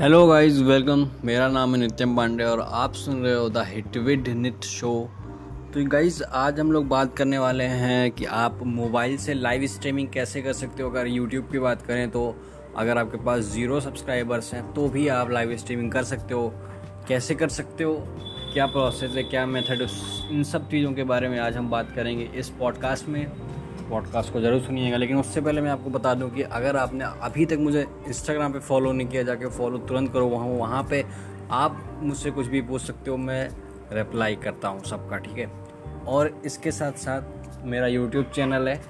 Hello guys welcome मेरा नाम है नित्यम पांडे और आप सुन रहे हो the hit with nit show तो गाइस आज हम लोग बात करने वाले हैं कि आप मोबाइल से लाइव स्ट्रीमिंग कैसे कर सकते हो? अगर यूट्यूब की बात करें तो अगर आपके पास ज़ीरो सब्सक्राइबर्स हैं तो भी आप लाइव स्ट्रीमिंग कर सकते हो। कैसे कर सकते हो? क्या प्रोसेस है? क्या मेथड इन सब चीज़ों के बारे में आज हम बात करेंगे इस पॉडकास्ट में। पॉडकास्ट को ज़रूर सुनिएगा, लेकिन उससे पहले मैं आपको बता दूँ कि अगर आपने अभी तक मुझे इंस्टाग्राम पे फॉलो नहीं किया, जाके फॉलो तुरंत करो, वहाँ वहाँ पे आप मुझसे कुछ भी पूछ सकते हो, मैं रिप्लाई करता हूँ सबका, ठीक है? और इसके साथ साथ मेरा यूट्यूब चैनल है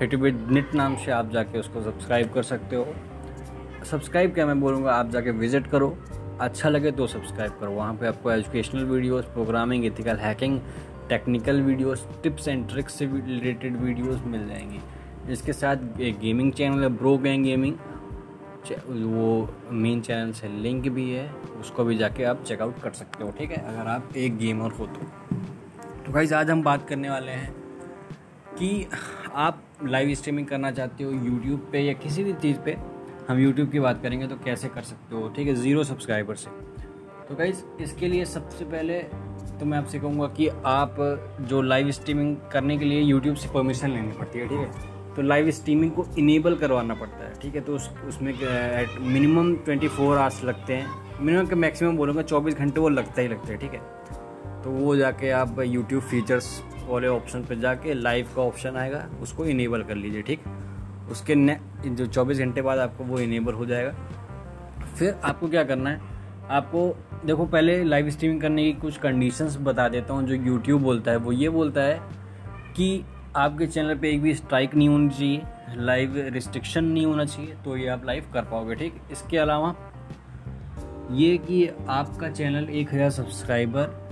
हिटबिट निट नाम से आप जाके उसको सब्सक्राइब कर सकते हो। सब्सक्राइब क्या मैं बोलूँगा? आप जाके विज़िट करो अच्छा लगे तो सब्सक्राइब करो। वहाँ पे आपको educational videos programming ethical hacking technical videos, tips and tricks से रिलेटेड वीडियोस मिल जाएँगी। इसके साथ एक गेमिंग चैनल है, ब्रो गैंग गेमिंग। वो मेन चैनल से लिंक भी है, उसको भी जाके आप चेकआउट कर सकते हो, ठीक है? अगर आप एक गेमर हो तो। तो भाई आज हम बात करने वाले हैं कि आप लाइव स्ट्रीमिंग करना चाहते हो यूट्यूब पे या किसी भी चीज़ पे, हम यूट्यूब की बात करेंगे तो कैसे कर सकते हो, ठीक है? ज़ीरो सब्सक्राइबर से। तो गाइज़ इसके लिए सबसे पहले तो मैं आपसे कहूँगा कि आप जो लाइव स्ट्रीमिंग करने के लिए यूट्यूब से परमिशन लेनी पड़ती है, ठीक है? तो लाइव स्ट्रीमिंग को इनेबल करवाना पड़ता है, ठीक है? तो उस, उसमें मिनिमम ट्वेंटी फोर आवर्स लगते हैं। मिनिमम के मैक्सिमम बोलूँगा चौबीस घंटे वो लगता ही लगता है, ठीक है? तो वो जाके आप यूट्यूब फीचर्स वाले ऑप्शन पर जाके लाइव का ऑप्शन आएगा, उसको इनेबल कर लीजिए, ठीक? उसके ने, जो चौबीस घंटे बाद आपको वो इनेबल हो जाएगा। फिर आपको क्या करना है, आपको देखो, पहले लाइव स्ट्रीमिंग करने की कुछ कंडीशंस बता देता हूँ, जो यूट्यूब बोलता है। वो ये बोलता है कि आपके चैनल पे एक भी स्ट्राइक नहीं होनी चाहिए लाइव रिस्ट्रिक्शन नहीं होना चाहिए तो ये आप लाइव कर पाओगे, ठीक? इसके अलावा ये कि आपका चैनल एक हज़ार सब्सक्राइबर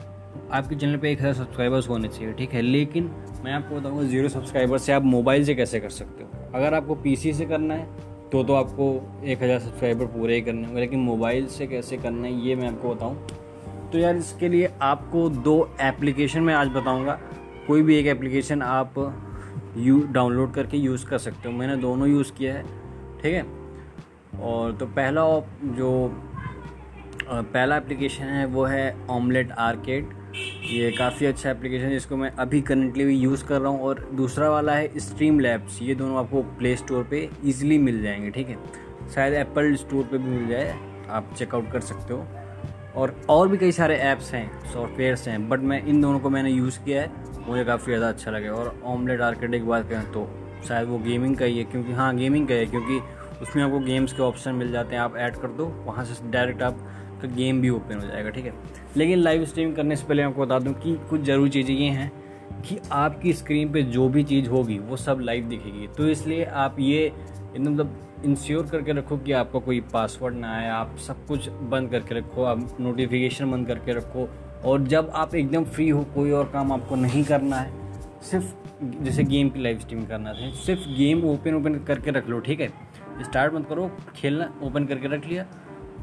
आपके चैनल पे एक हज़ार सब्सक्राइबर्स होने चाहिए, ठीक है? लेकिन मैं आपको बताऊँगा ज़ीरो सब्सक्राइबर से आप मोबाइल से कैसे कर सकते हो? अगर आपको पीसी से करना है तो तो आपको एक हज़ार सब्सक्राइबर पूरे ही करने होंगे, लेकिन मोबाइल से कैसे करना है, ये मैं आपको बताऊँ। तो यार, इसके लिए आपको दो एप्लीकेशन मैं आज बताऊँगा। कोई भी एक एप्लीकेशन आप यू डाउनलोड करके यूज़ कर सकते हो। मैंने दोनों यूज़ किया है, ठीक है? और तो पहला जो पहला एप्लीकेशन है, वो है ऑमलेट आर्केड ये काफ़ी अच्छा एप्लीकेशन है, जिसको मैं अभी करंटली भी यूज़ कर रहा हूँ और दूसरा वाला है स्ट्रीम लैब्स ये दोनों आपको प्ले स्टोर पे ईजिली मिल जाएँगे, ठीक है? शायद एप्पल स्टोर पे भी मिल जाए, आप चेकआउट कर सकते हो। और और भी कई सारे ऐप्स हैं सॉफ्टवेयर्स हैं बट मैं इन दोनों को मैंने यूज़ किया है, मुझे काफ़ी ज़्यादा अच्छा लगे। और ऑमलेट आर्केड की बात करें तो शायद वो गेमिंग का ही है, क्योंकि हाँ गेमिंग का है क्योंकि उसमें आपको गेम्स के ऑप्शन मिल जाते हैं, आप ऐड कर दो, वहाँ से डायरेक्ट आप का गेम भी ओपन हो जाएगा, ठीक है? लेकिन लाइव स्ट्रीम करने से पहले आपको बता दूँ कि कुछ ज़रूरी चीज़ें ये हैं कि आपकी स्क्रीन पे जो भी चीज़ होगी, वो सब लाइव दिखेगी। तो इसलिए आप ये मतलब इंश्योर करके रखो कि आपका कोई पासवर्ड ना आए, आप सब कुछ बंद करके रखो, आप नोटिफिकेशन बंद करके रखो। और जब आप एकदम फ्री हो, कोई और काम आपको नहीं करना है, सिर्फ़ जैसे गेम की लाइव स्ट्रीम करना है, सिर्फ़ गेम ओपन ओपन करके रख लो, ठीक है? स्टार्ट मत करो, खेलना ओपन करके रख लिया।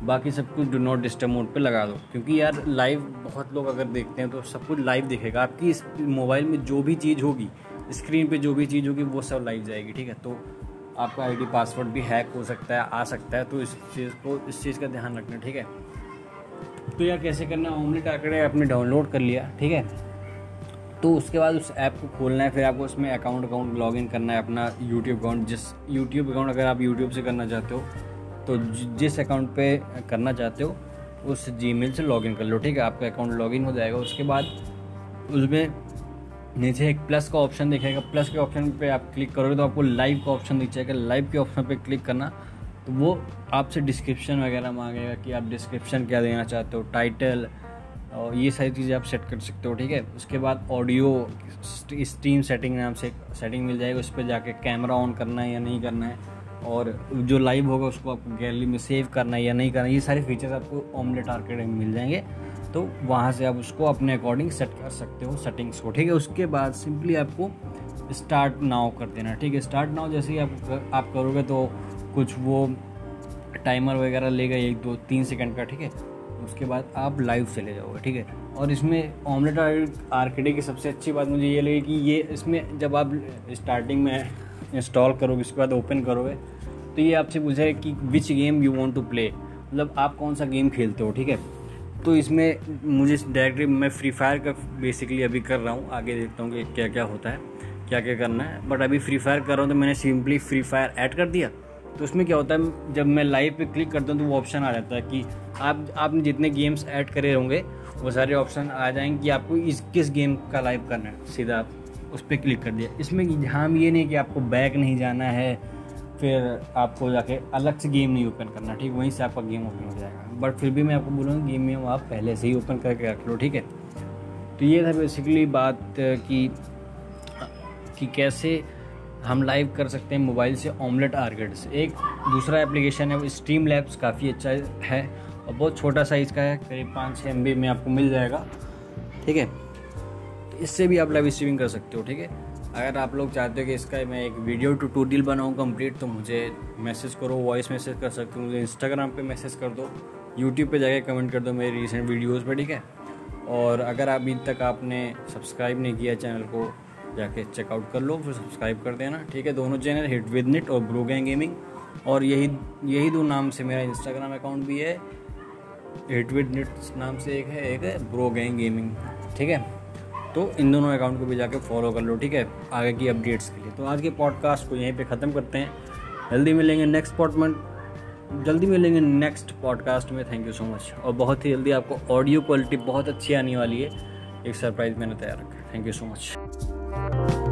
बाकी सब कुछ डू नॉट डिस्टर्ब मोड पे लगा दो। क्योंकि यार लाइव बहुत लोग अगर देखते हैं तो सब कुछ लाइव दिखेगा। आपकी इस मोबाइल में जो भी चीज़ होगी स्क्रीन पे जो भी चीज़ होगी, वो सब लाइव जाएगी, ठीक है? तो आपका आईडी पासवर्ड भी हैक हो सकता है, आ सकता है तो इस चीज़ को, इस चीज़ का ध्यान रखना, ठीक है? तो यार कैसे करना ओमलेट आकड़े आपने डाउनलोड कर लिया, ठीक है? तो उसके बाद उस ऐप को खोलना है, फिर आपको उसमें अकाउंट अकाउंट लॉग इन करना है, अपना यूट्यूब अकाउंट जिस यूट्यूब अकाउंट अगर आप यूट्यूब से करना चाहते हो तो जिस अकाउंट पे करना चाहते हो, उस जी से लॉगिन कर लो, ठीक है? आपका अकाउंट लॉगिन हो जाएगा। उसके बाद उसमें नीचे एक प्लस का ऑप्शन दिखेगा। प्लस के ऑप्शन पे आप क्लिक करोगे तो आपको लाइव का ऑप्शन दिख जाएगा। लाइव के ऑप्शन पे क्लिक करना तो वो आपसे डिस्क्रिप्शन वगैरह मांगेगा कि आप डिस्क्रिप्शन क्या देना चाहते हो टाइटल और ये सारी चीज़ें आप सेट कर सकते हो, ठीक है? उसके बाद ऑडियो स्ट्रीम सेटिंग नाम से सेटिंग मिल जाएगी। उस पर जाके कैमरा ऑन करना है या नहीं करना है। और जो लाइव होगा उसको आपको गैलरी में सेव करना है या नहीं करना ये सारे फीचर्स आपको ऑमलेट आर्केड में मिल जाएँगे। तो वहाँ से आप उसको अपने अकॉर्डिंग सेट कर सकते हो सेटिंग्स को, ठीक है? उसके बाद सिंपली आपको स्टार्ट नाउ कर देना ठीक है? स्टार्ट नाउ जैसे ही आप आप करोगे तो कुछ वो टाइमर वगैरह लेगा एक, दो, तीन सेकंड का, ठीक है? उसके बाद आप लाइव चले जाओगे, ठीक है? और इसमें ऑमलेट आर्केडे की सबसे अच्छी बात मुझे ये लगी कि ये इसमें जब आप स्टार्टिंग में इंस्टॉल करोगे उसके बाद ओपन करोगे तो ये आपसे पूछा है कि which game you want to play मतलब आप कौन सा गेम खेलते हो, ठीक है? तो इसमें मुझे डायरेक्टली मैं फ्री फायर का बेसिकली अभी कर रहा हूँ। आगे देखता हूँ कि क्या क्या होता है क्या क्या करना है। बट अभी फ्री फायर कर रहा हूँ तो मैंने सिंपली फ्री फायर ऐड कर दिया। तो उसमें क्या होता है, जब मैं लाइव पे क्लिक करता हूँ तो वो ऑप्शन आ जाता है कि आप, आपने जितने गेम्स ऐड करे होंगे, वो सारे ऑप्शन आ जाएँगे कि आपको इस, किस गेम का लाइव करना है। सीधा आप उस पर क्लिक कर दिया। इसमें ध्यान ये नहीं कि आपको बैक नहीं जाना है फिर आपको जाके अलग से गेम नहीं ओपन करना, ठीक? वहीं से आपका गेम ओपन हो जाएगा। बट फिर भी मैं आपको बोलूँगा गेम में आप पहले से ही ओपन करके रख लो, ठीक है? तो ये था बेसिकली बात की, कि कैसे हम लाइव कर सकते हैं मोबाइल से ऑमलेट आर्केड से। एक दूसरा एप्लीकेशन है, वो स्ट्रीम लैब्स काफ़ी अच्छा है, और बहुत छोटा साइज़ का है, करीब पाँच छः एम में आपको मिल जाएगा, ठीक है? तो इससे भी आप लाइव स्ट्रीमिंग कर सकते हो, ठीक है? अगर आप लोग चाहते हो कि इसका मैं एक वीडियो ट्यूटोरियल बनाऊँ कंप्लीट तो मुझे मैसेज करो वॉइस मैसेज कर सकते हो, मुझे इंस्टाग्राम पे मैसेज कर दो यूट्यूब पे जाके कमेंट कर दो मेरी रिसेंट वीडियोज़ पर ठीक है? और अगर अभी तक आपने सब्सक्राइब नहीं किया चैनल को, जाके चेकआउट कर लो, फिर सब्सक्राइब कर देना, ठीक है? दोनों चैनल हिट विद निट और ब्रो गैंग गेमिंग और यही यही दो नाम से मेरा इंस्टाग्राम अकाउंट भी है। हिट विद निट नाम से एक है एक है ब्रो गैंग गेमिंग ठीक है? तो इन दोनों अकाउंट को भी जाके फॉलो कर लो, ठीक है? आगे की अपडेट्स के लिए। तो आज के पॉडकास्ट को यहीं पे ख़त्म करते हैं। जल्दी मिलेंगे नेक्स्ट पॉडमेंट जल्दी मिलेंगे नेक्स्ट पॉडकास्ट में। थैंक यू सो मच और बहुत ही जल्दी आपको ऑडियो क्वालिटी बहुत अच्छी आने वाली है। एक सरप्राइज़ मैंने तैयार रखा थैंक यू सो मच